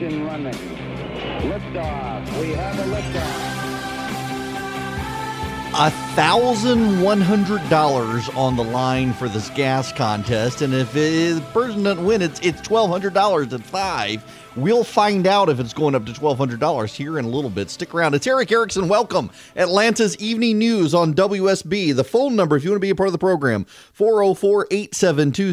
engine running. Liftoff. We have a liftoff. I $1,100 on the line for this gas contest. And if it, the person doesn't win, it's, it's $1,200 at five. We'll find out if it's going up to $1,200 here in a little bit. Stick around. It's Erick Erickson. Welcome. Atlanta's Evening News on WSB. The phone number, if you want to be a part of the program, 404 872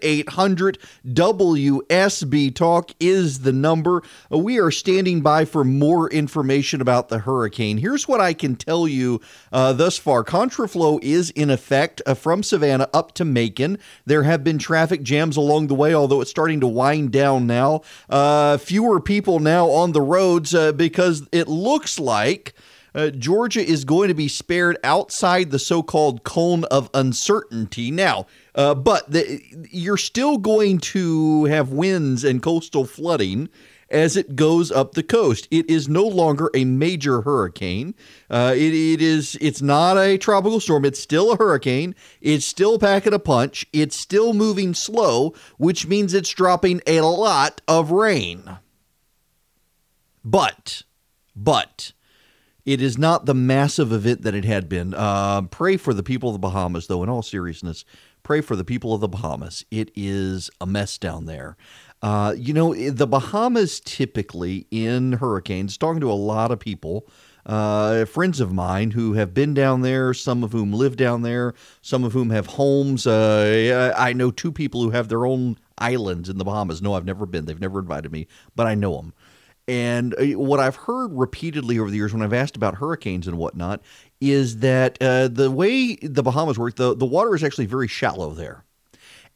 800 WSB Talk is the number. We are standing by for more information about the hurricane. Here's what I can tell you uh, thus far Contraflow is in effect uh, from Savannah up to Macon. There have been traffic jams along the way, although it's starting to wind down down now. Uh, fewer people now on the roads uh, because it looks like. Uh, Georgia is going to be spared outside the so called cone of uncertainty. Now, uh, but the, you're still going to have winds and coastal flooding as it goes up the coast. It is no longer a major hurricane. Uh, it, it is. It's not a tropical storm. It's still a hurricane. It's still packing a punch. It's still moving slow, which means it's dropping a lot of rain. But, but. It is not the massive event that it had been. Uh, pray for the people of the Bahamas, though, in all seriousness. Pray for the people of the Bahamas. It is a mess down there. Uh, you know, the Bahamas typically in hurricanes, talking to a lot of people, uh, friends of mine who have been down there, some of whom live down there, some of whom have homes. Uh, I know two people who have their own islands in the Bahamas. No, I've never been. They've never invited me, but I know them. And uh, what I've heard repeatedly over the years when I've asked about hurricanes and whatnot is that uh, the way the Bahamas work, the, the water is actually very shallow there.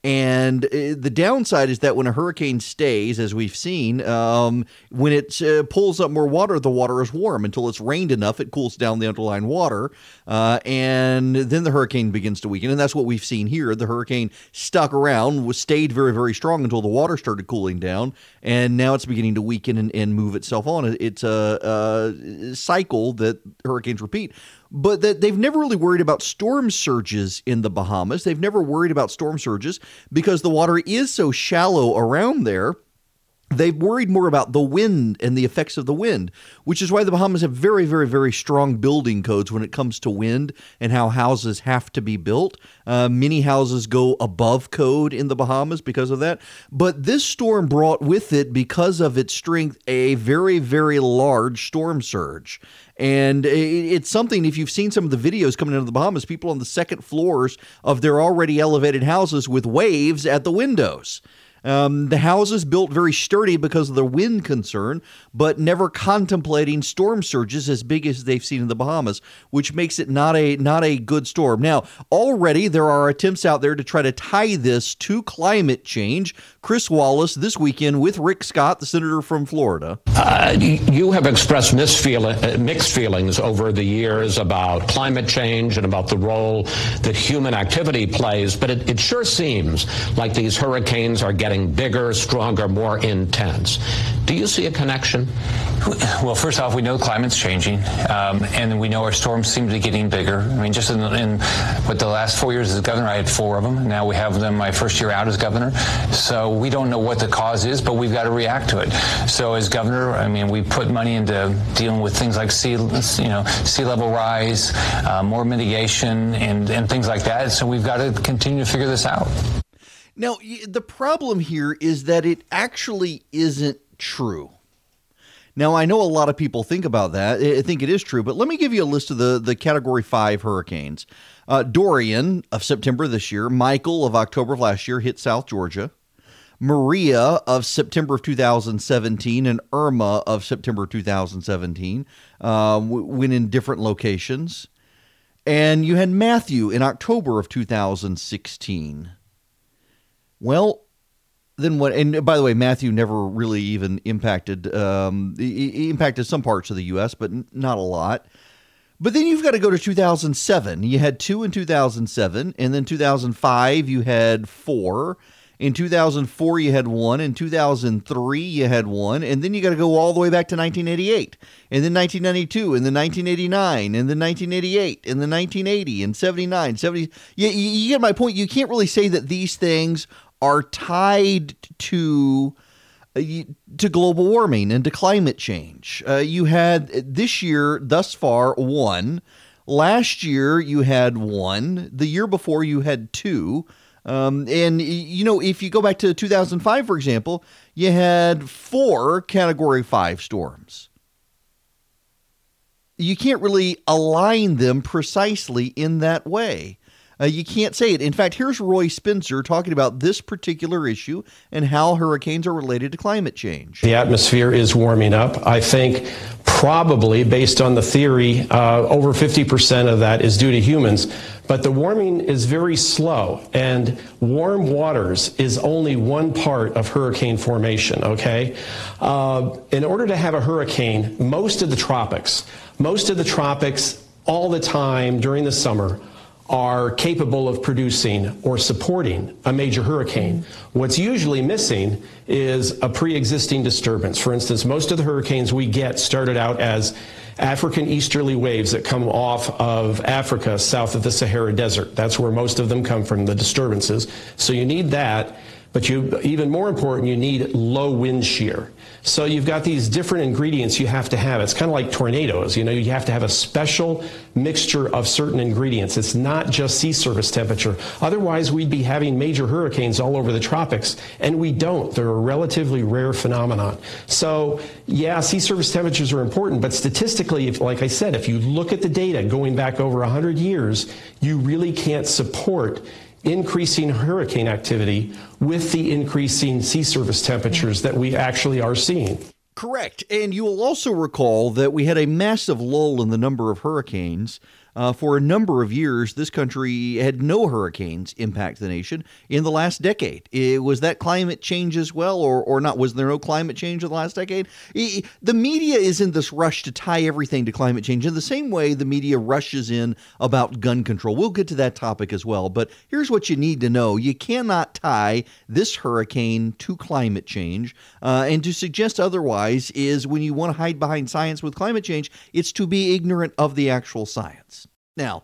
And uh, the downside is that when a hurricane stays, as we've seen, um, when it uh, pulls up more water, the water is warm until it's rained enough, it cools down the underlying water, uh, and then the hurricane begins to weaken. And that's what we've seen here. The hurricane stuck around, was stayed very, very strong until the water started cooling down, and now it's beginning to weaken and, and move itself on. It's a, a cycle that hurricanes repeat but that they've never really worried about storm surges in the Bahamas. They've never worried about storm surges because the water is so shallow around there They've worried more about the wind and the effects of the wind, which is why the Bahamas have very, very, very strong building codes when it comes to wind and how houses have to be built. Uh, many houses go above code in the Bahamas because of that. But this storm brought with it, because of its strength, a very, very large storm surge. And it's something, if you've seen some of the videos coming into the Bahamas, people on the second floors of their already elevated houses with waves at the windows. Um, the houses built very sturdy because of the wind concern, but never contemplating storm surges as big as they've seen in the Bahamas, which makes it not a not a good storm. Now, already there are attempts out there to try to tie this to climate change. Chris Wallace this weekend with Rick Scott, the senator from Florida. Uh, you have expressed uh, mixed feelings over the years about climate change and about the role that human activity plays, but it, it sure seems like these hurricanes are getting getting bigger, stronger, more intense. Do you see a connection? Well, first off, we know climate's changing, um, and we know our storms seem to be getting bigger. I mean, just in, in what the last four years as governor, I had four of them. Now we have them my first year out as governor. So we don't know what the cause is, but we've got to react to it. So as governor, I mean, we put money into dealing with things like sea, you know, sea level rise, uh, more mitigation, and, and things like that. So we've got to continue to figure this out. Now, the problem here is that it actually isn't true. Now, I know a lot of people think about that. I think it is true, but let me give you a list of the, the Category 5 hurricanes. Uh, Dorian of September this year, Michael of October of last year hit South Georgia, Maria of September of 2017, and Irma of September 2017 uh, went in different locations. And you had Matthew in October of 2016. Well, then what? And by the way, Matthew never really even impacted. Um, impacted some parts of the U.S., but not a lot. But then you've got to go to 2007. You had two in 2007, and then 2005 you had four. In 2004 you had one. In 2003 you had one, and then you got to go all the way back to 1988, and then 1992, and then 1989, and then 1988, and then 1980, and 79, 70. You, you get my point. You can't really say that these things are tied to uh, to global warming and to climate change. Uh, you had this year, thus far, one. Last year, you had one. The year before, you had two. Um, and, you know, if you go back to 2005, for example, you had four category five storms. You can't really align them precisely in that way. Uh, you can't say it. In fact, here's Roy Spencer talking about this particular issue and how hurricanes are related to climate change. The atmosphere is warming up. I think probably, based on the theory, uh, over 50% of that is due to humans. But the warming is very slow, and warm waters is only one part of hurricane formation, okay? Uh, in order to have a hurricane, most of the tropics, most of the tropics all the time during the summer are capable of producing or supporting a major hurricane. What's usually missing is a pre-existing disturbance. For instance, most of the hurricanes we get started out as African easterly waves that come off of Africa south of the Sahara Desert. That's where most of them come from, the disturbances. So you need that. But you, even more important, you need low wind shear. So you've got these different ingredients you have to have. It's kind of like tornadoes. You know, you have to have a special mixture of certain ingredients. It's not just sea surface temperature. Otherwise, we'd be having major hurricanes all over the tropics, and we don't. They're a relatively rare phenomenon. So, yeah, sea surface temperatures are important, but statistically, if, like I said, if you look at the data going back over 100 years, you really can't support increasing hurricane activity with the increasing sea surface temperatures that we actually are seeing. Correct. And you will also recall that we had a massive lull in the number of hurricanes uh, for a number of years, this country had no hurricanes impact the nation in the last decade. It, was that climate change as well, or, or not? Was there no climate change in the last decade? It, the media is in this rush to tie everything to climate change in the same way the media rushes in about gun control. We'll get to that topic as well. But here's what you need to know you cannot tie this hurricane to climate change. Uh, and to suggest otherwise is when you want to hide behind science with climate change, it's to be ignorant of the actual science. Now,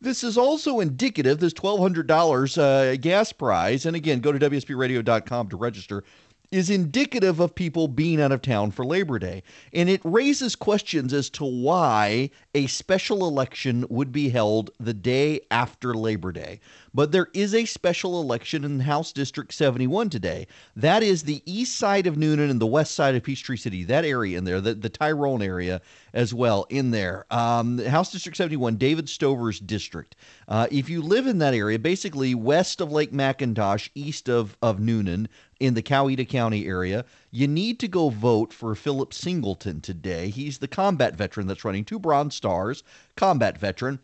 this is also indicative, this $1,200 uh, gas prize, and again, go to WSBRadio.com to register, is indicative of people being out of town for Labor Day. And it raises questions as to why a special election would be held the day after Labor Day. But there is a special election in House District 71 today. That is the east side of Newnan and the west side of Peachtree City, that area in there, the, the Tyrone area as well in there. Um, House District 71, David Stover's district. Uh, if you live in that area, basically west of Lake McIntosh, east of, of Newnan, in the Coweta County area, you need to go vote for Philip Singleton today. He's the combat veteran that's running two Bronze Stars, combat veteran.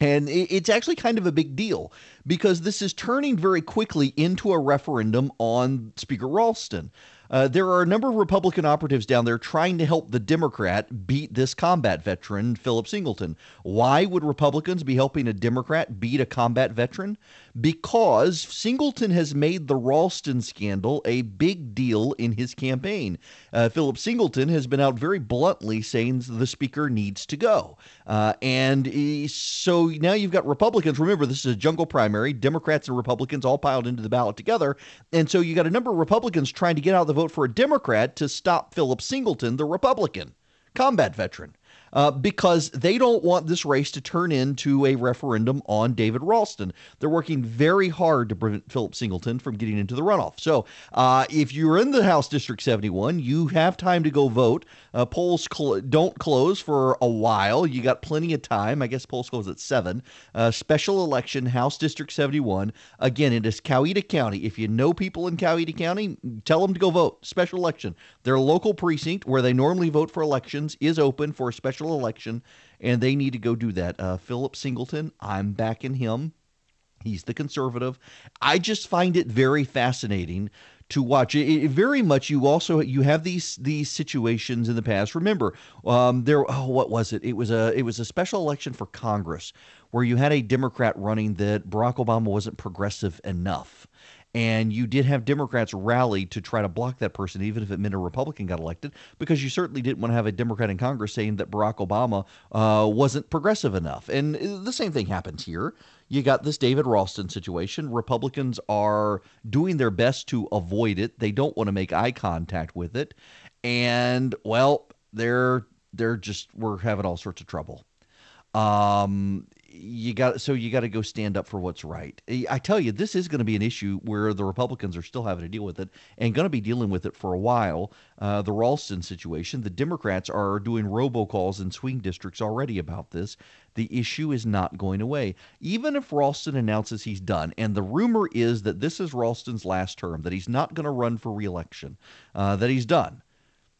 And it's actually kind of a big deal because this is turning very quickly into a referendum on Speaker Ralston. Uh, there are a number of Republican operatives down there trying to help the Democrat beat this combat veteran, Philip Singleton. Why would Republicans be helping a Democrat beat a combat veteran? Because Singleton has made the Ralston scandal a big deal in his campaign. Uh, Philip Singleton has been out very bluntly saying the speaker needs to go. Uh, and he, so now you've got Republicans. Remember, this is a jungle primary, Democrats and Republicans all piled into the ballot together. And so you got a number of Republicans trying to get out the vote for a Democrat to stop Philip Singleton, the Republican combat veteran uh, because they don't want this race to turn into a referendum on David Ralston. They're working very hard to prevent Philip Singleton from getting into the runoff. So uh, if you're in the House District 71, you have time to go vote. Uh, polls cl- don't close for a while. You got plenty of time. I guess polls close at 7. Uh, special election, House District 71. Again, it is Coweta County. If you know people in Coweta County, tell them to go vote. Special election. Their local precinct, where they normally vote for elections, is open for a special special election, and they need to go do that. Uh, Philip Singleton, I'm backing him. He's the conservative. I just find it very fascinating to watch. It, it, very much. You also you have these these situations in the past. Remember, um, there. Oh, what was it? It was a it was a special election for Congress where you had a Democrat running that Barack Obama wasn't progressive enough And you did have Democrats rally to try to block that person, even if it meant a Republican got elected, because you certainly didn't want to have a Democrat in Congress saying that Barack Obama uh, wasn't progressive enough. And uh, the same thing happens here. You got this David Ralston situation. Republicans are doing their best to avoid it. They don't want to make eye contact with it. And, well, they're they're just we're having all sorts of trouble. Um, you got so you got to go stand up for what's right. I tell you, this is going to be an issue where the Republicans are still having to deal with it and going to be dealing with it for a while. Uh, the Ralston situation, the Democrats are doing robocalls in swing districts already about this. The issue is not going away, even if Ralston announces he's done. And the rumor is that this is Ralston's last term, that he's not going to run for reelection, uh, that he's done.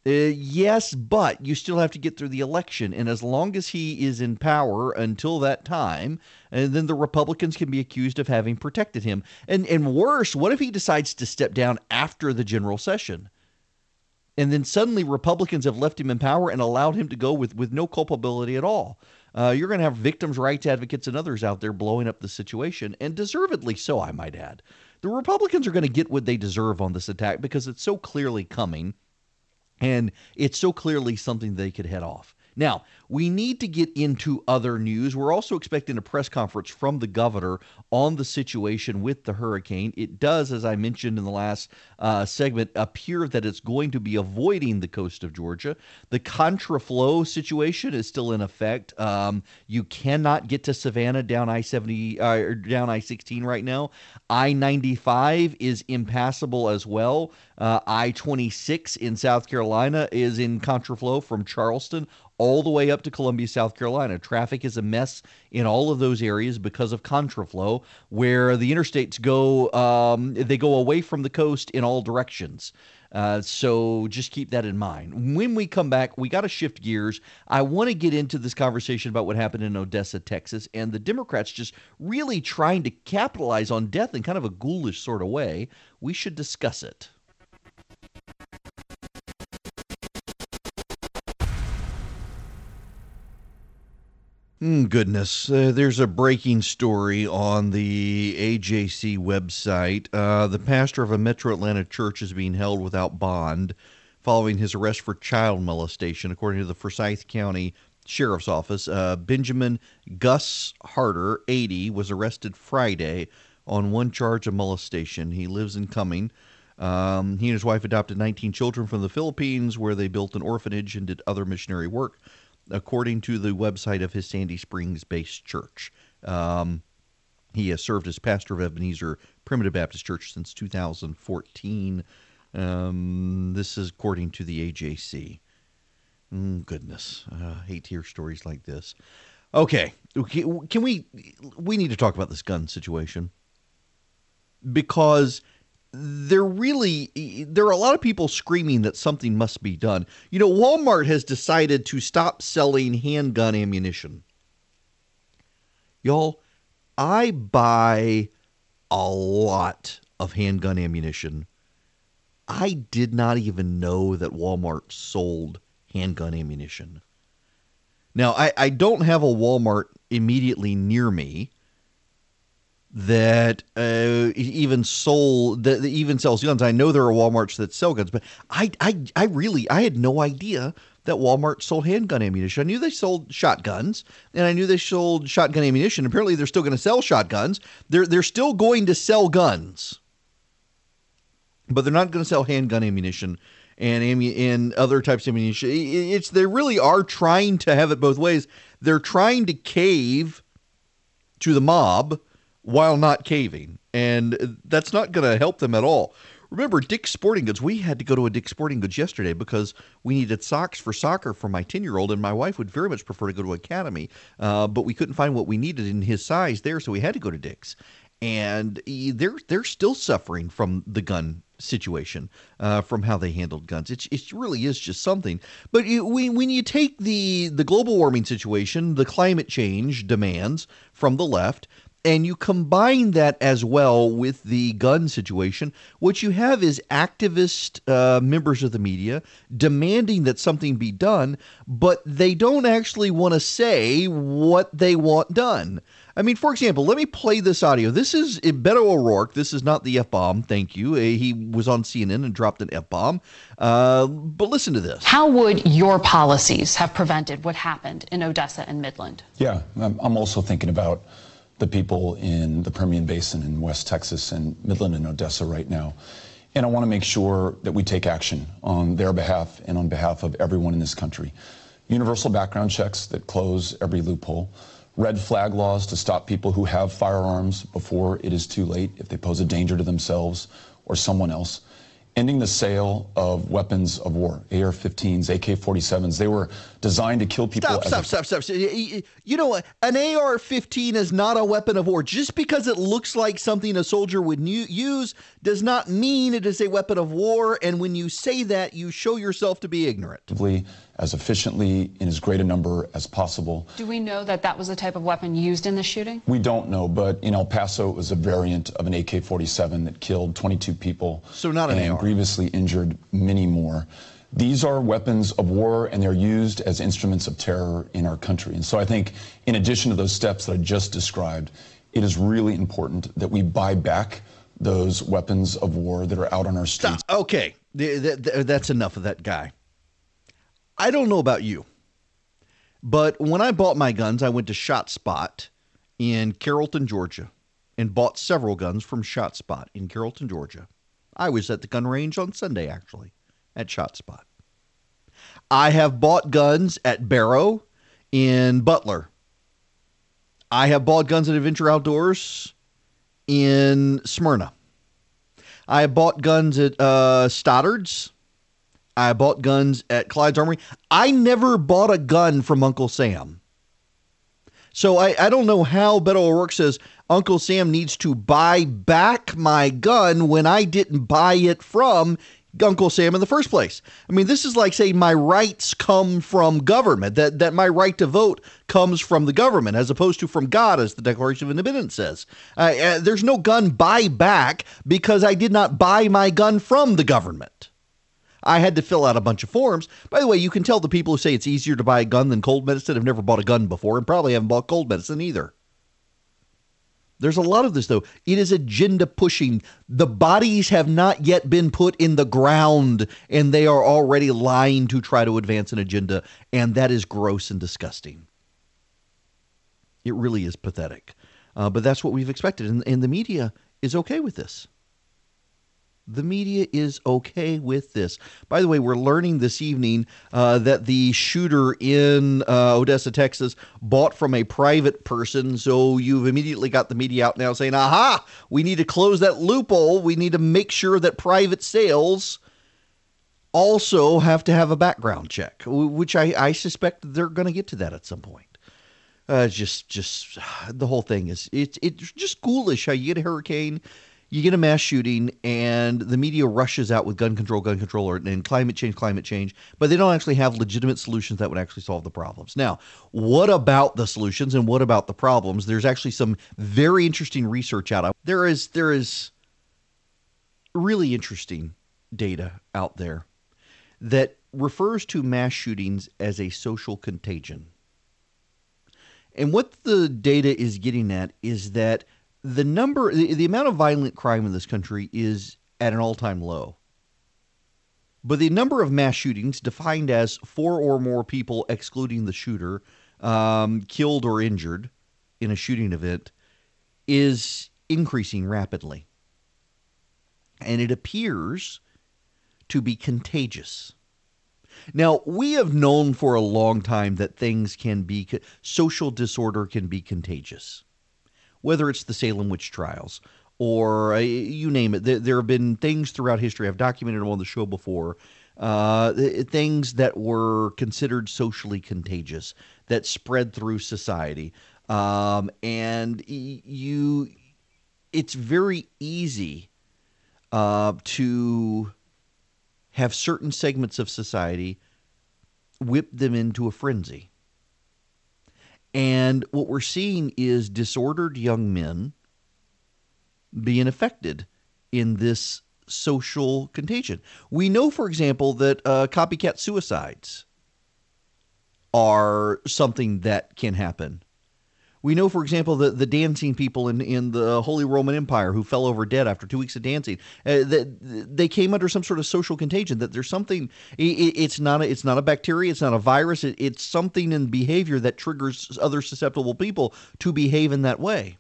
Uh, yes, but you still have to get through the election. And as long as he is in power until that time, and uh, then the Republicans can be accused of having protected him. And, and worse, what if he decides to step down after the general session? And then suddenly Republicans have left him in power and allowed him to go with, with no culpability at all. Uh, you're going to have victims' rights advocates and others out there blowing up the situation, and deservedly so, I might add. The Republicans are going to get what they deserve on this attack because it's so clearly coming and it's so clearly something they could head off. Now, we need to get into other news. We're also expecting a press conference from the governor on the situation with the hurricane. It does, as I mentioned in the last uh, segment, appear that it's going to be avoiding the coast of Georgia. The contraflow situation is still in effect. Um, you cannot get to Savannah down I 70 uh, or down I 16 right now. I 95 is impassable as well. Uh, I 26 in South Carolina is in contraflow from Charleston all the way up to Columbia, South Carolina. Traffic is a mess in all of those areas because of contraflow, where the interstates go, um, they go away from the coast in all directions. Uh, so just keep that in mind. When we come back, we got to shift gears. I want to get into this conversation about what happened in Odessa, Texas, and the Democrats just really trying to capitalize on death in kind of a ghoulish sort of way. We should discuss it. Goodness, uh, there's a breaking story on the AJC website. Uh, the pastor of a Metro Atlanta church is being held without bond following his arrest for child molestation, according to the Forsyth County Sheriff's Office. Uh, Benjamin Gus Harder, 80, was arrested Friday on one charge of molestation. He lives in Cumming. Um, he and his wife adopted 19 children from the Philippines, where they built an orphanage and did other missionary work according to the website of his Sandy Springs based church. Um, he has served as pastor of Ebenezer Primitive Baptist Church since 2014. Um, this is according to the AJC. Mm, goodness, uh, hate to hear stories like this. Okay, can we? We need to talk about this gun situation because there really there are a lot of people screaming that something must be done. You know, Walmart has decided to stop selling handgun ammunition. Y'all, I buy a lot of handgun ammunition. I did not even know that Walmart sold handgun ammunition. Now, I, I don't have a Walmart immediately near me that uh, even sold that even sells guns. I know there are WalMarts that sell guns, but I, I I really I had no idea that Walmart sold handgun ammunition. I knew they sold shotguns, and I knew they sold shotgun ammunition. Apparently, they're still going to sell shotguns. They're they're still going to sell guns, but they're not going to sell handgun ammunition and and other types of ammunition. It's they really are trying to have it both ways. They're trying to cave to the mob while not caving. And that's not going to help them at all. Remember, Dick's Sporting Goods, we had to go to a Dick's Sporting Goods yesterday because we needed socks for soccer for my 10 year old, and my wife would very much prefer to go to Academy, uh, but we couldn't find what we needed in his size there, so we had to go to Dick's. And they're they're still suffering from the gun situation, uh, from how they handled guns. It, it really is just something. But you, when, when you take the the global warming situation, the climate change demands from the left, and you combine that as well with the gun situation, what you have is activist uh, members of the media demanding that something be done, but they don't actually want to say what they want done. I mean, for example, let me play this audio. This is Beto O'Rourke. This is not the F bomb. Thank you. Uh, he was on CNN and dropped an F bomb. Uh, but listen to this. How would your policies have prevented what happened in Odessa and Midland? Yeah, I'm also thinking about the people in the Permian Basin in West Texas and Midland and Odessa right now. And I want to make sure that we take action on their behalf and on behalf of everyone in this country. Universal background checks that close every loophole red flag laws to stop people who have firearms before it is too late if they pose a danger to themselves or someone else. Ending the sale of weapons of war, AR 15s, AK 47s. They were designed to kill people. Stop, stop, stop, stop, stop. You know, an AR 15 is not a weapon of war. Just because it looks like something a soldier would use does not mean it is a weapon of war. And when you say that, you show yourself to be ignorant as efficiently in as great a number as possible. Do we know that that was the type of weapon used in the shooting? We don't know, but in El Paso, it was a variant of an AK 47 that killed 22 people. So, not an and AR. grievously injured many more. These are weapons of war, and they're used as instruments of terror in our country. And so I think, in addition to those steps that I just described, it is really important that we buy back those weapons of war that are out on our streets. Stop. Okay, that's enough of that guy. I don't know about you, but when I bought my guns, I went to Shot Spot in Carrollton, Georgia, and bought several guns from Shot Spot in Carrollton, Georgia. I was at the gun range on Sunday, actually, at Shot Spot. I have bought guns at Barrow in Butler. I have bought guns at Adventure Outdoors in Smyrna. I have bought guns at uh, Stoddard's I bought guns at Clyde's Armory. I never bought a gun from Uncle Sam. So I, I don't know how Beto O'Rourke says Uncle Sam needs to buy back my gun when I didn't buy it from Uncle Sam in the first place. I mean, this is like saying my rights come from government, that, that my right to vote comes from the government as opposed to from God, as the Declaration of Independence says. Uh, uh, there's no gun buy back because I did not buy my gun from the government. I had to fill out a bunch of forms. By the way, you can tell the people who say it's easier to buy a gun than cold medicine have never bought a gun before and probably haven't bought cold medicine either. There's a lot of this, though. It is agenda pushing. The bodies have not yet been put in the ground, and they are already lying to try to advance an agenda, and that is gross and disgusting. It really is pathetic. Uh, but that's what we've expected, and, and the media is okay with this. The media is okay with this. By the way, we're learning this evening uh, that the shooter in uh, Odessa, Texas, bought from a private person. So you've immediately got the media out now saying, aha, we need to close that loophole. We need to make sure that private sales also have to have a background check, which I, I suspect they're going to get to that at some point. Uh, just, just the whole thing is it's it's just ghoulish how you get a hurricane you get a mass shooting and the media rushes out with gun control, gun control, or, and climate change, climate change, but they don't actually have legitimate solutions that would actually solve the problems. Now, what about the solutions and what about the problems? There's actually some very interesting research out. There is there is really interesting data out there that refers to mass shootings as a social contagion. And what the data is getting at is that the number, the, the amount of violent crime in this country is at an all time low. But the number of mass shootings, defined as four or more people, excluding the shooter, um, killed or injured in a shooting event, is increasing rapidly. And it appears to be contagious. Now, we have known for a long time that things can be, social disorder can be contagious whether it's the Salem witch trials or uh, you name it. There, there, have been things throughout history. I've documented them on the show before. Uh, things that were considered socially contagious that spread through society, um, and you, it's very easy uh, to have certain segments of society whip them into a frenzy And what we're seeing is disordered young men being affected in this social contagion. We know, for example, that uh, copycat suicides are something that can happen. We know, for example, that the dancing people in, in the Holy Roman Empire who fell over dead after two weeks of dancing, uh, that they came under some sort of social contagion. That there's something. It, it's not a, it's not a bacteria. It's not a virus. It, it's something in behavior that triggers other susceptible people to behave in that way.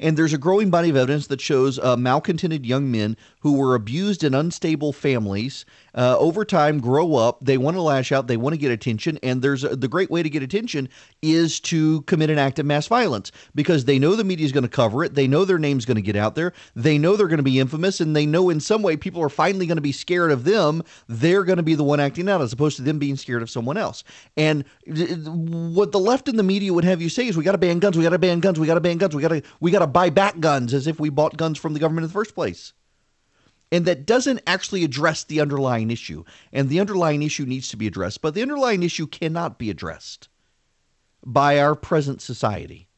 And there's a growing body of evidence that shows uh, malcontented young men who were abused in unstable families uh, over time grow up. They want to lash out. They want to get attention. And there's a, the great way to get attention is to commit an act of mass violence because they know the media is going to cover it. They know their name's going to get out there. They know they're going to be infamous. And they know in some way people are finally going to be scared of them. They're going to be the one acting out as opposed to them being scared of someone else. And what the left and the media would have you say is we got to ban guns. We got to ban guns. We got to ban guns. We got to we got to buy back guns as if we bought guns from the government in the first place. And that doesn't actually address the underlying issue. And the underlying issue needs to be addressed, but the underlying issue cannot be addressed by our present society.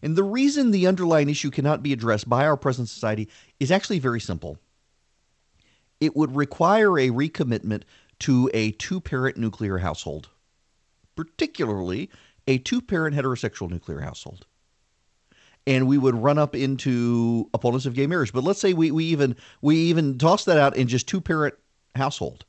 And the reason the underlying issue cannot be addressed by our present society is actually very simple. It would require a recommitment to a two parent nuclear household, particularly a two parent heterosexual nuclear household and we would run up into opponents of gay marriage. But let's say we, we even we even toss that out in just two parent household.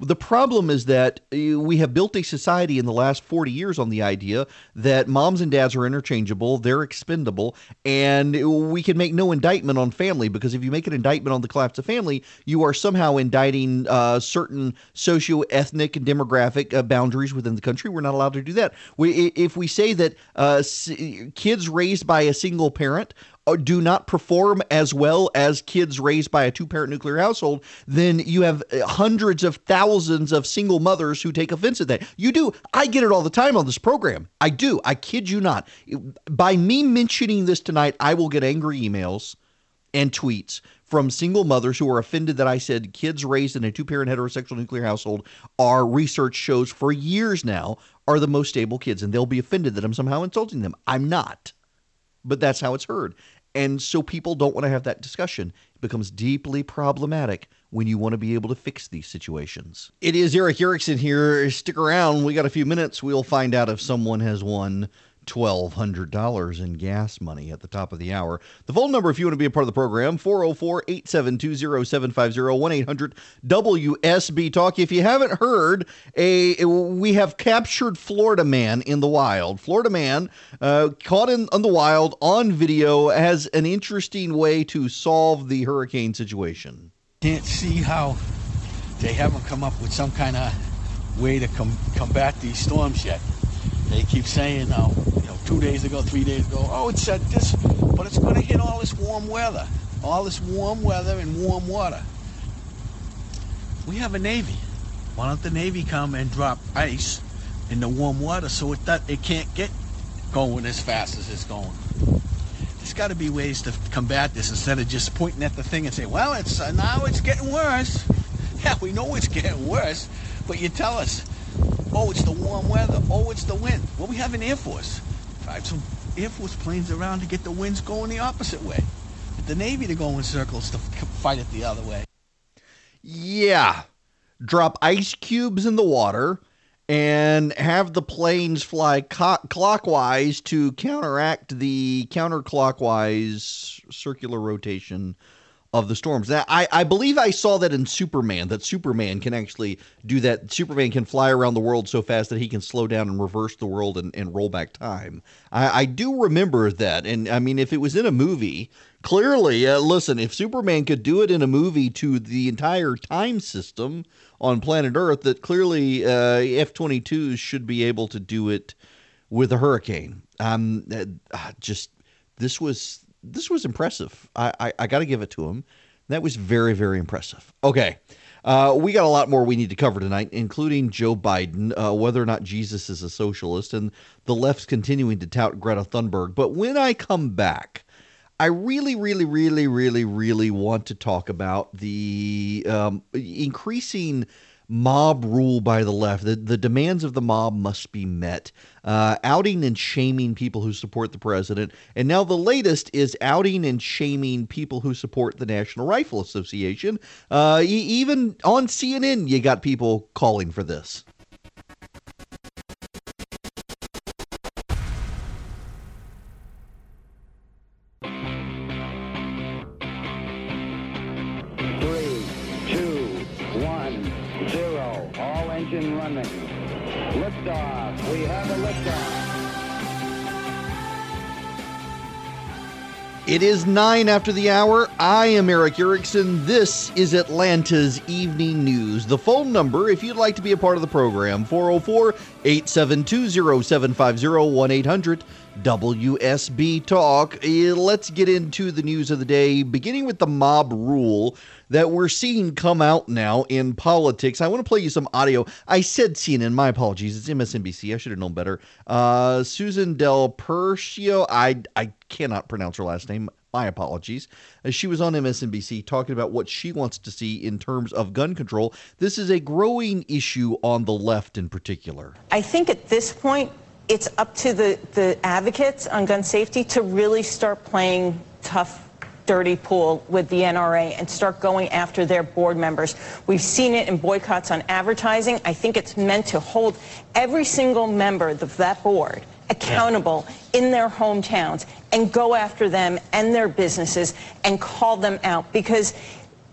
The problem is that uh, we have built a society in the last 40 years on the idea that moms and dads are interchangeable, they're expendable, and we can make no indictment on family because if you make an indictment on the collapse of family, you are somehow indicting uh, certain socio-ethnic and demographic uh, boundaries within the country. We're not allowed to do that. We, if we say that uh, kids raised by a single parent do not perform as well as kids raised by a two parent nuclear household, then you have uh, hundreds of thousands of single mothers who take offense at that. You do. I get it all the time on this program. I do. I kid you not. By me mentioning this tonight, I will get angry emails and tweets from single mothers who are offended that I said kids raised in a two parent heterosexual nuclear household are research shows for years now are the most stable kids and they'll be offended that I'm somehow insulting them. I'm not. But that's how it's heard. And so people don't want to have that discussion. It becomes deeply problematic when you want to be able to fix these situations. It is Erick Erickson here. Stick around. We got a few minutes. We'll find out if someone has won $1,200 in gas money at the top of the hour. The phone number, if you want to be a part of the program, 404 872 0750 1 800 WSB Talk. If you haven't heard, a we have captured Florida Man in the wild. Florida Man, uh, caught in, in the wild on video, has an interesting way to solve the hurricane situation. Can't see how they haven't come up with some kind of way to com- combat these storms yet. They keep saying now, you know, two days ago, three days ago, oh, it's at this, but it's going to hit all this warm weather, all this warm weather and warm water. We have a Navy. Why don't the Navy come and drop ice in the warm water so it, that, it can't get going as fast as it's going? There's got to be ways to combat this instead of just pointing at the thing and say, well, it's uh, now it's getting worse. Yeah, we know it's getting worse, but you tell us Oh, it's the warm weather. Oh, it's the wind. Well, we have an Air Force. Drive some Air Force planes around to get the winds going the opposite way. Get the Navy to go in circles to fight it the other way. Yeah. Drop ice cubes in the water and have the planes fly co- clockwise to counteract the counterclockwise circular rotation of the storms. Now, I, I believe I saw that in Superman, that Superman can actually do that. Superman can fly around the world so fast that he can slow down and reverse the world and, and roll back time. I, I do remember that. And I mean, if it was in a movie, clearly, uh, listen, if Superman could do it in a movie to the entire time system on planet Earth, that clearly uh, F 22s should be able to do it with a hurricane. Um, uh, just this was this was impressive. I, I, I got to give it to him. That was very, very impressive. Okay. Uh, we got a lot more we need to cover tonight, including Joe Biden, uh, whether or not Jesus is a socialist, and the left's continuing to tout Greta Thunberg. But when I come back, I really, really, really, really, really want to talk about the um, increasing mob rule by the left. The, the demands of the mob must be met. Uh, outing and shaming people who support the president. And now the latest is outing and shaming people who support the National Rifle Association. Uh, even on CNN, you got people calling for this. Engine running. Liftoff. We have a liftoff. It is nine after the hour. I am Erick Erickson. This is Atlanta's Evening News. The phone number, if you'd like to be a part of the program, 404 872 0750 1 800 WSB Talk. Eh, Let's get into the news of the day, beginning with the mob rule that we're seeing come out now in politics. I want to play you some audio. I said CNN, my apologies. It's MSNBC. I should have known better. Uh, Susan Del Percio, I, I cannot pronounce her last name. My apologies. Uh, She was on MSNBC talking about what she wants to see in terms of gun control. This is a growing issue on the left in particular. I think at this point, it's up to the, the advocates on gun safety to really start playing tough, dirty pool with the NRA and start going after their board members. We've seen it in boycotts on advertising. I think it's meant to hold every single member of that board accountable in their hometowns and go after them and their businesses and call them out because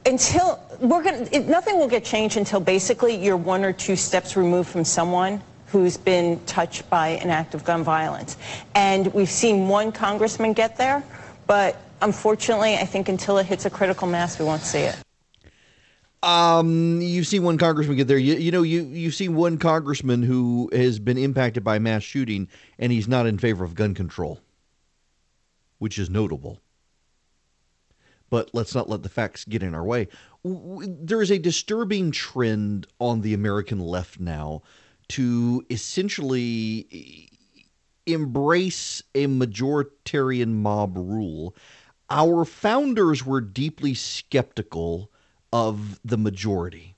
until we're going to nothing will get changed until basically you're one or two steps removed from someone who's been touched by an act of gun violence and we've seen one congressman get there but unfortunately i think until it hits a critical mass we won't see it Um, you've seen one congressman get there. You, you know, you you've seen one congressman who has been impacted by mass shooting, and he's not in favor of gun control, which is notable. But let's not let the facts get in our way. There is a disturbing trend on the American left now to essentially eh, embrace a majoritarian mob rule. Our founders were deeply skeptical of the majority.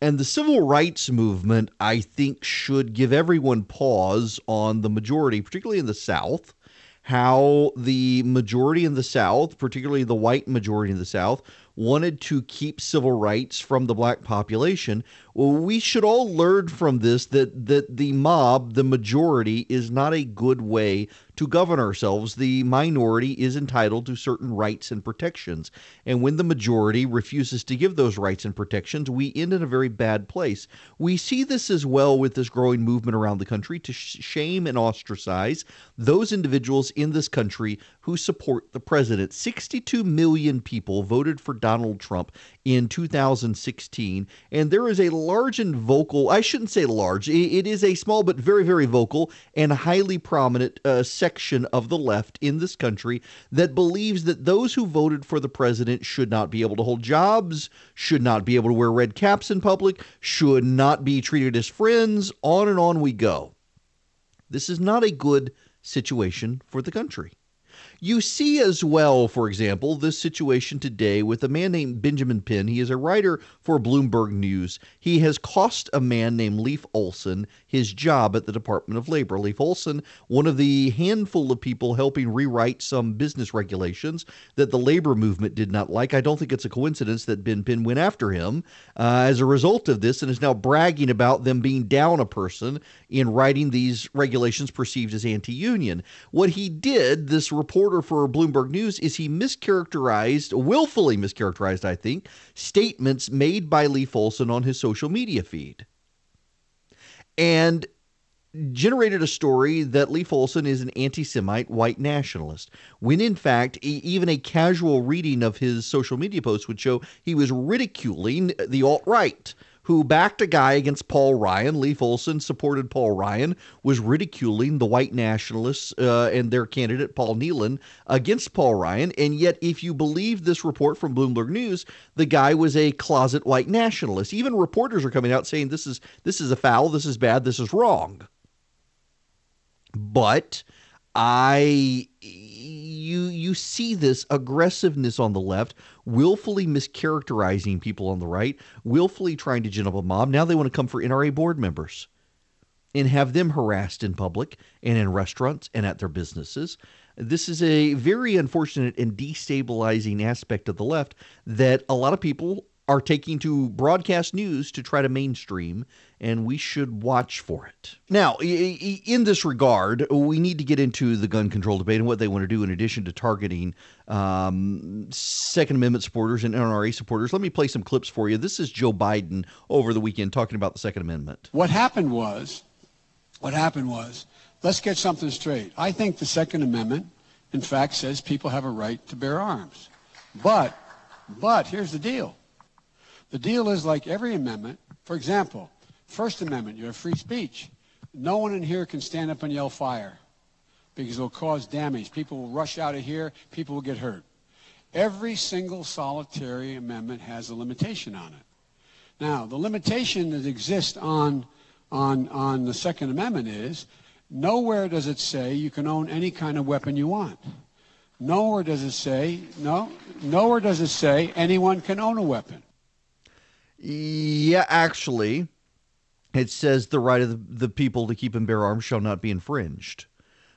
And the civil rights movement, I think, should give everyone pause on the majority, particularly in the South, how the majority in the South, particularly the white majority in the South, wanted to keep civil rights from the black population. Well, we should all learn from this that that the mob, the majority, is not a good way to govern ourselves. The minority is entitled to certain rights and protections. And when the majority refuses to give those rights and protections, we end in a very bad place. We see this as well with this growing movement around the country to sh- shame and ostracize those individuals in this country who support the president. 62 million people voted for Donald Trump in 2016, and there is a large and vocal, I shouldn't say large, it is a small but very, very vocal and highly prominent uh, section of the left in this country that believes that those who voted for the president should not be able to hold jobs, should not be able to wear red caps in public, should not be treated as friends, on and on we go. This is not a good situation for the country. You see as well, for example, this situation today with a man named Benjamin Penn. He is a writer for Bloomberg News. He has cost a man named Leif Olson his job at the Department of Labor. Leif Olson, one of the handful of people helping rewrite some business regulations that the labor movement did not like. I don't think it's a coincidence that Ben Penn went after him uh, as a result of this and is now bragging about them being down a person in writing these regulations perceived as anti union. What he did, this reporter for Bloomberg News, is he mischaracterized, willfully mischaracterized, I think, statements made by Leif Olson on his social media feed. And generated a story that Leif Olson is an anti Semite white nationalist, when in fact, e- even a casual reading of his social media posts would show he was ridiculing the alt right. Who backed a guy against Paul Ryan? Leif Olson supported Paul Ryan, was ridiculing the white nationalists uh, and their candidate Paul Nehlen against Paul Ryan. And yet, if you believe this report from Bloomberg News, the guy was a closet white nationalist. Even reporters are coming out saying this is this is a foul, this is bad, this is wrong but I you you see this aggressiveness on the left, willfully mischaracterizing people on the right, willfully trying to gin up a mob. Now they want to come for NRA board members and have them harassed in public and in restaurants and at their businesses. This is a very unfortunate and destabilizing aspect of the left that a lot of people are taking to broadcast news to try to mainstream, and we should watch for it. Now, in this regard, we need to get into the gun control debate and what they want to do in addition to targeting um, Second Amendment supporters and NRA supporters. Let me play some clips for you. This is Joe Biden over the weekend talking about the Second Amendment. What happened was, what happened was, let's get something straight. I think the Second Amendment, in fact, says people have a right to bear arms. But, but here's the deal the deal is like every amendment. For example, First Amendment, you have free speech. No one in here can stand up and yell fire because it'll cause damage. People will rush out of here. People will get hurt. Every single solitary amendment has a limitation on it. Now, the limitation that exists on, on, on the Second Amendment is nowhere does it say you can own any kind of weapon you want. Nowhere does it say, no, nowhere does it say anyone can own a weapon. Yeah, actually, it says the right of the, the people to keep and bear arms shall not be infringed.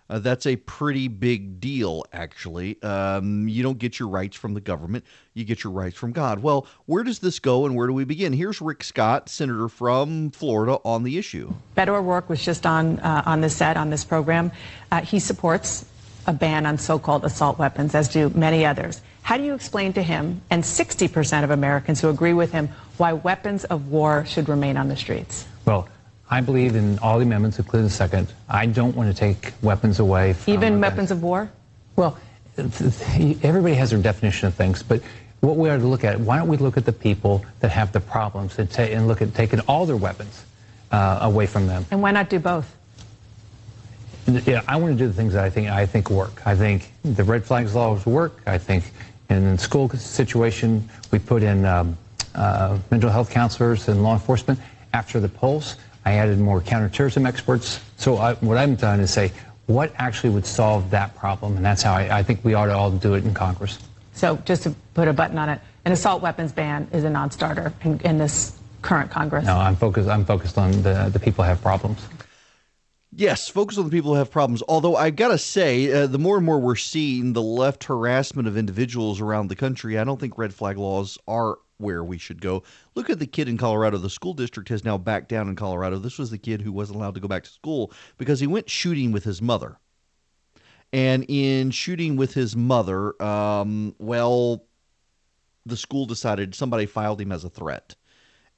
Uh, that's a pretty big deal, actually. Um, you don't get your rights from the government, you get your rights from God. Well, where does this go and where do we begin? Here's Rick Scott, senator from Florida, on the issue. Beto O'Rourke was just on, uh, on this set, on this program. Uh, he supports a ban on so called assault weapons, as do many others. How do you explain to him and 60% of Americans who agree with him why weapons of war should remain on the streets? Well, I believe in all the amendments, including the second. I don't want to take weapons away from. Even weapons of war? Well, everybody has their definition of things, but what we are to look at, why don't we look at the people that have the problems and, ta- and look at taking all their weapons uh, away from them? And why not do both? Yeah, I want to do the things that I think I think work. I think the red flags laws work. I think in the school situation, we put in um, uh, mental health counselors and law enforcement. After the Pulse, I added more counterterrorism experts. So I, what I've done is say, what actually would solve that problem? And that's how I, I think we ought to all do it in Congress. So just to put a button on it, an assault weapons ban is a non-starter in, in this current Congress. No, I'm focused. I'm focused on the the people who have problems. Yes, focus on the people who have problems. Although I've gotta say, uh, the more and more we're seeing the left harassment of individuals around the country, I don't think red flag laws are where we should go. Look at the kid in Colorado. The school district has now backed down in Colorado. This was the kid who wasn't allowed to go back to school because he went shooting with his mother. And in shooting with his mother, um, well, the school decided somebody filed him as a threat.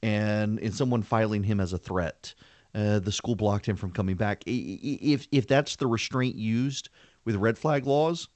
And in someone filing him as a threat, uh, the school blocked him from coming back. If if that's the restraint used with red flag laws,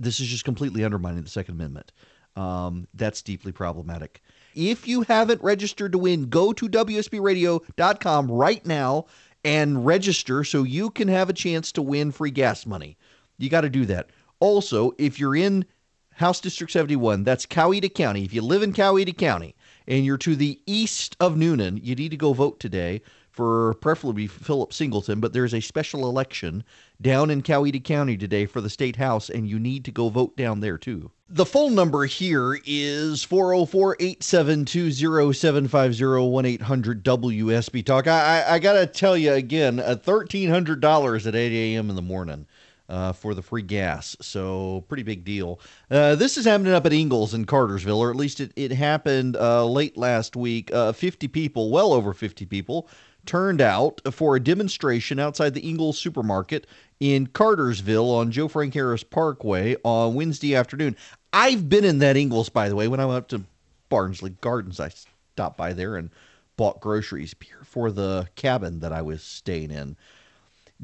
this is just completely undermining the Second Amendment. Um, that's deeply problematic. If you haven't registered to win, go to WSBRadio.com right now and register so you can have a chance to win free gas money. You got to do that. Also, if you're in House District 71, that's Coweta County. If you live in Coweta County, and you're to the east of Newnan, you need to go vote today for preferably Philip Singleton, but there's a special election down in Coweta County today for the state house, and you need to go vote down there too. The phone number here is 404 872 0750 1 800 WSB Talk. I, I, I got to tell you again, $1,300 at 8 a.m. in the morning uh, for the free gas. So, pretty big deal. Uh, this is happening up at Ingles in Cartersville, or at least it, it happened uh, late last week. Uh, 50 people, well over 50 people, turned out for a demonstration outside the Ingles supermarket in Cartersville on Joe Frank Harris Parkway on Wednesday afternoon. I've been in that Ingles, by the way. When I went up to Barnsley Gardens, I stopped by there and bought groceries for the cabin that I was staying in.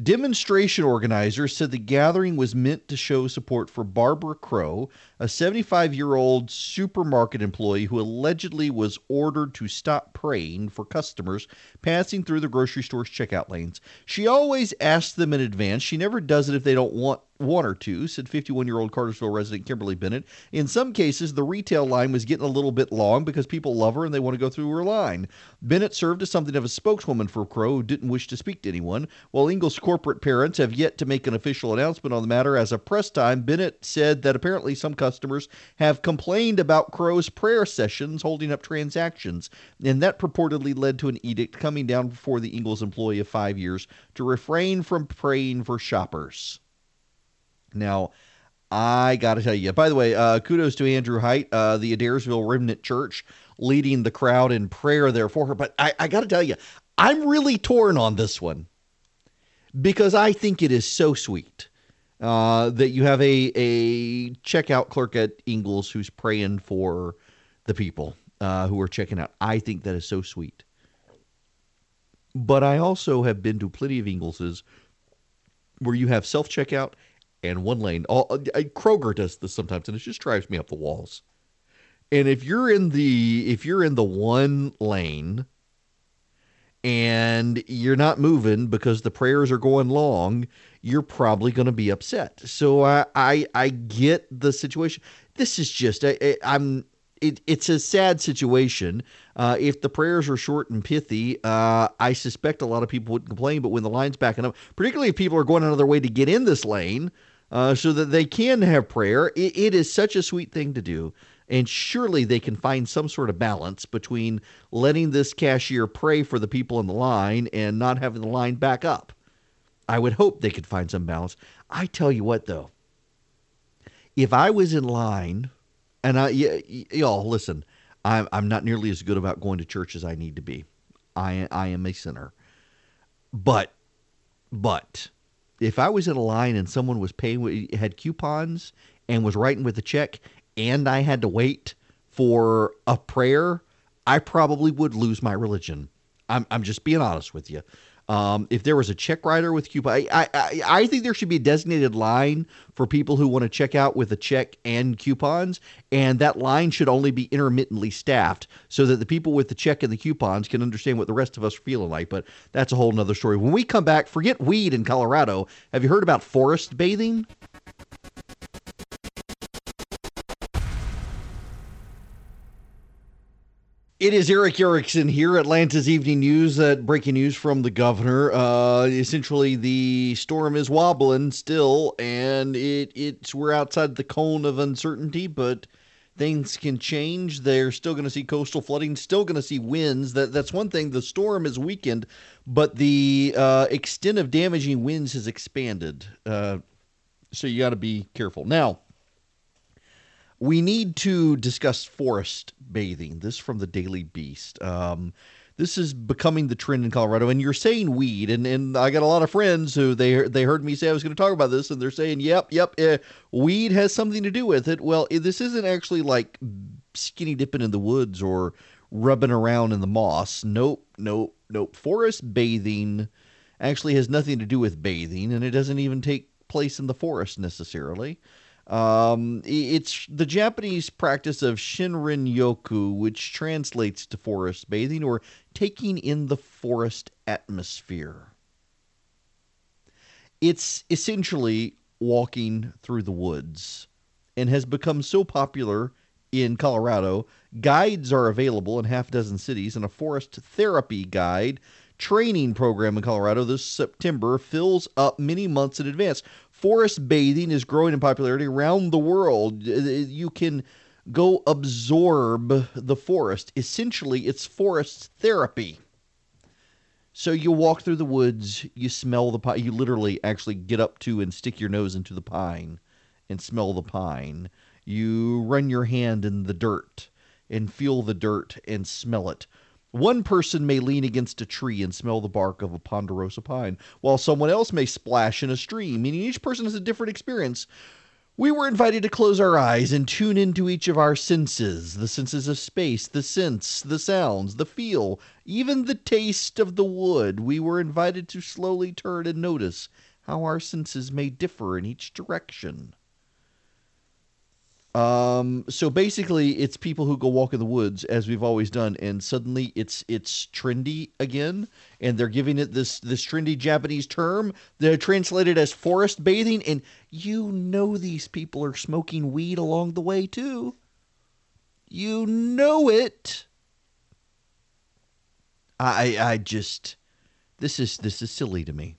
Demonstration organizers said the gathering was meant to show support for Barbara Crow, a 75 year old supermarket employee who allegedly was ordered to stop praying for customers passing through the grocery store's checkout lanes. She always asks them in advance. She never does it if they don't want one or two, said 51 year old Cartersville resident Kimberly Bennett. In some cases, the retail line was getting a little bit long because people love her and they want to go through her line. Bennett served as something of a spokeswoman for Crow who didn't wish to speak to anyone. While Ingles corporate parents have yet to make an official announcement on the matter, as of press time, Bennett said that apparently some customers have complained about Crow's prayer sessions holding up transactions, and that purportedly led to an edict coming down before the Ingles employee of five years to refrain from praying for shoppers. Now, I got to tell you, by the way, uh, kudos to Andrew Height, uh, the Adairsville Remnant Church, leading the crowd in prayer there for her. But I, I got to tell you, I'm really torn on this one because I think it is so sweet uh, that you have a, a checkout clerk at Ingles who's praying for the people uh, who are checking out. I think that is so sweet. But I also have been to plenty of Ingleses where you have self checkout and one lane. All uh, Kroger does this sometimes, and it just drives me up the walls. And if you're in the if you're in the one lane and you're not moving because the prayers are going long, you're probably going to be upset. So I, I I get the situation. This is just I, I, I'm it, it's a sad situation. Uh, if the prayers are short and pithy, uh, I suspect a lot of people wouldn't complain. But when the line's backing up, particularly if people are going another way to get in this lane, uh, so that they can have prayer, it, it is such a sweet thing to do. And surely they can find some sort of balance between letting this cashier pray for the people in the line and not having the line back up. I would hope they could find some balance. I tell you what, though, if I was in line and I, y- y'all, listen, I'm I'm not nearly as good about going to church as I need to be. I I am a sinner, but but if I was in a line and someone was paying had coupons and was writing with a check, and I had to wait for a prayer, I probably would lose my religion. I'm I'm just being honest with you. Um, if there was a check writer with coupon, I, I, I think there should be a designated line for people who want to check out with a check and coupons, and that line should only be intermittently staffed so that the people with the check and the coupons can understand what the rest of us are feeling like. But that's a whole nother story. When we come back, forget weed in Colorado. Have you heard about forest bathing? It is Erick Erickson here, Atlanta's Evening News. Uh, breaking news from the governor. Uh, essentially, the storm is wobbling still, and it it's we're outside the cone of uncertainty, but things can change. They're still going to see coastal flooding, still going to see winds. That that's one thing. The storm is weakened, but the uh, extent of damaging winds has expanded. Uh, so you got to be careful now we need to discuss forest bathing. This from the Daily Beast. Um, this is becoming the trend in Colorado, and you're saying weed, and, and I got a lot of friends who they they heard me say I was going to talk about this, and they're saying, "Yep, yep, uh, weed has something to do with it." Well, this isn't actually like skinny dipping in the woods or rubbing around in the moss. Nope, nope, nope. Forest bathing actually has nothing to do with bathing, and it doesn't even take place in the forest necessarily. Um, it's the Japanese practice of shinrin yoku, which translates to forest bathing or taking in the forest atmosphere. It's essentially walking through the woods and has become so popular in Colorado. Guides are available in half a dozen cities, and a forest therapy guide training program in Colorado this September fills up many months in advance. Forest bathing is growing in popularity around the world. Uh, you can go absorb the forest. Essentially, it's forest therapy. So you walk through the woods, you smell the pine. You literally actually get up to and stick your nose into the pine and smell the pine. You run your hand in the dirt and feel the dirt and smell it. One person may lean against a tree and smell the bark of a ponderosa pine, while someone else may splash in a stream, meaning each person has a different experience. We were invited to close our eyes and tune into each of our senses the senses of space, the sense, the sounds, the feel, even the taste of the wood. We were invited to slowly turn and notice how our senses may differ in each direction. Um, so basically, it's people who go walk in the woods, as we've always done, and suddenly it's it's trendy again, and they're giving it this this trendy Japanese term. They're translated as forest bathing, and you know these people are smoking weed along the way too. You know it. I I just this is this is silly to me.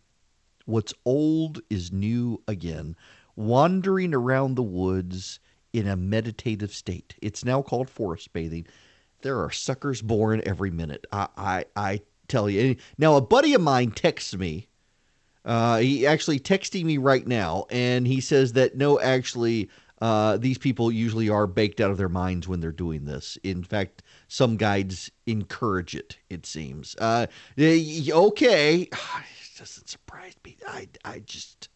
What's old is new again. Wandering around the woods in a meditative state. It's now called forest bathing. There are suckers born every minute. I I, I tell you. Now a buddy of mine texts me. Uh, he actually texting me right now, and he says that no, actually, uh, these people usually are baked out of their minds when they're doing this. In fact, some guides encourage it. It seems. Uh, okay, it doesn't surprise me. I I just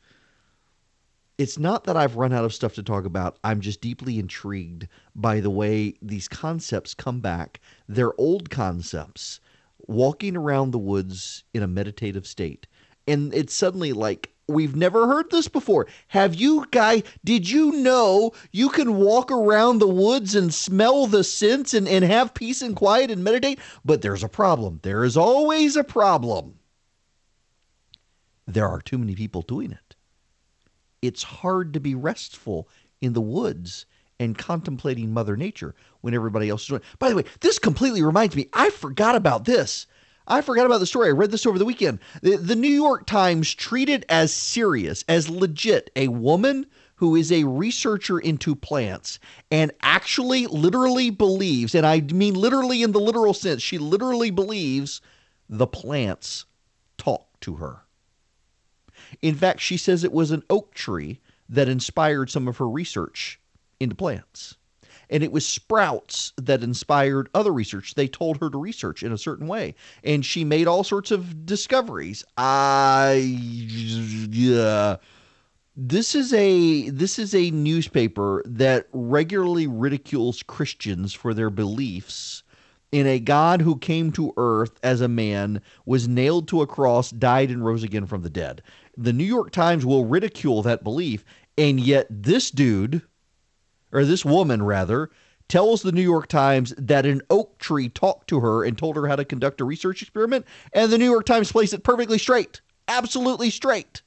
it's not that I've run out of stuff to talk about. I'm just deeply intrigued by the way these concepts come back. They're old concepts, walking around the woods in a meditative state. And it's suddenly like, we've never heard this before. Have you, guy, did you know you can walk around the woods and smell the scents and, and have peace and quiet and meditate? But there's a problem. There is always a problem. There are too many people doing it it's hard to be restful in the woods and contemplating Mother Nature when everybody else is doing. By the way, this completely reminds me. I forgot about this. I forgot about the story. I read this over the weekend. The, the New York Times treated as serious, as legit, a woman who is a researcher into plants and actually literally believes, and I mean literally in the literal sense, she literally believes the plants talk to her. In fact, she says it was an oak tree that inspired some of her research into plants. And it was sprouts that inspired other research. They told her to research in a certain way. And she made all sorts of discoveries. I yeah. This is a this is a newspaper that regularly ridicules Christians for their beliefs in a God who came to earth as a man, was nailed to a cross, died, and rose again from the dead. The New York Times will ridicule that belief, and yet this dude, or this woman rather, tells the New York Times that an oak tree talked to her and told her how to conduct a research experiment, and the New York Times plays it perfectly straight, absolutely straight.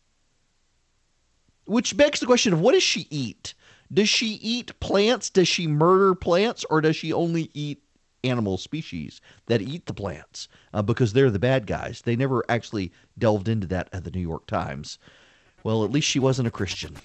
Which begs the question of what does she eat? Does she eat plants? Does she murder plants? Or does she only eat animal species that eat the plants uh, because they're the bad guys. They never actually delved into that at the New York Times. Well, at least she wasn't a Christian.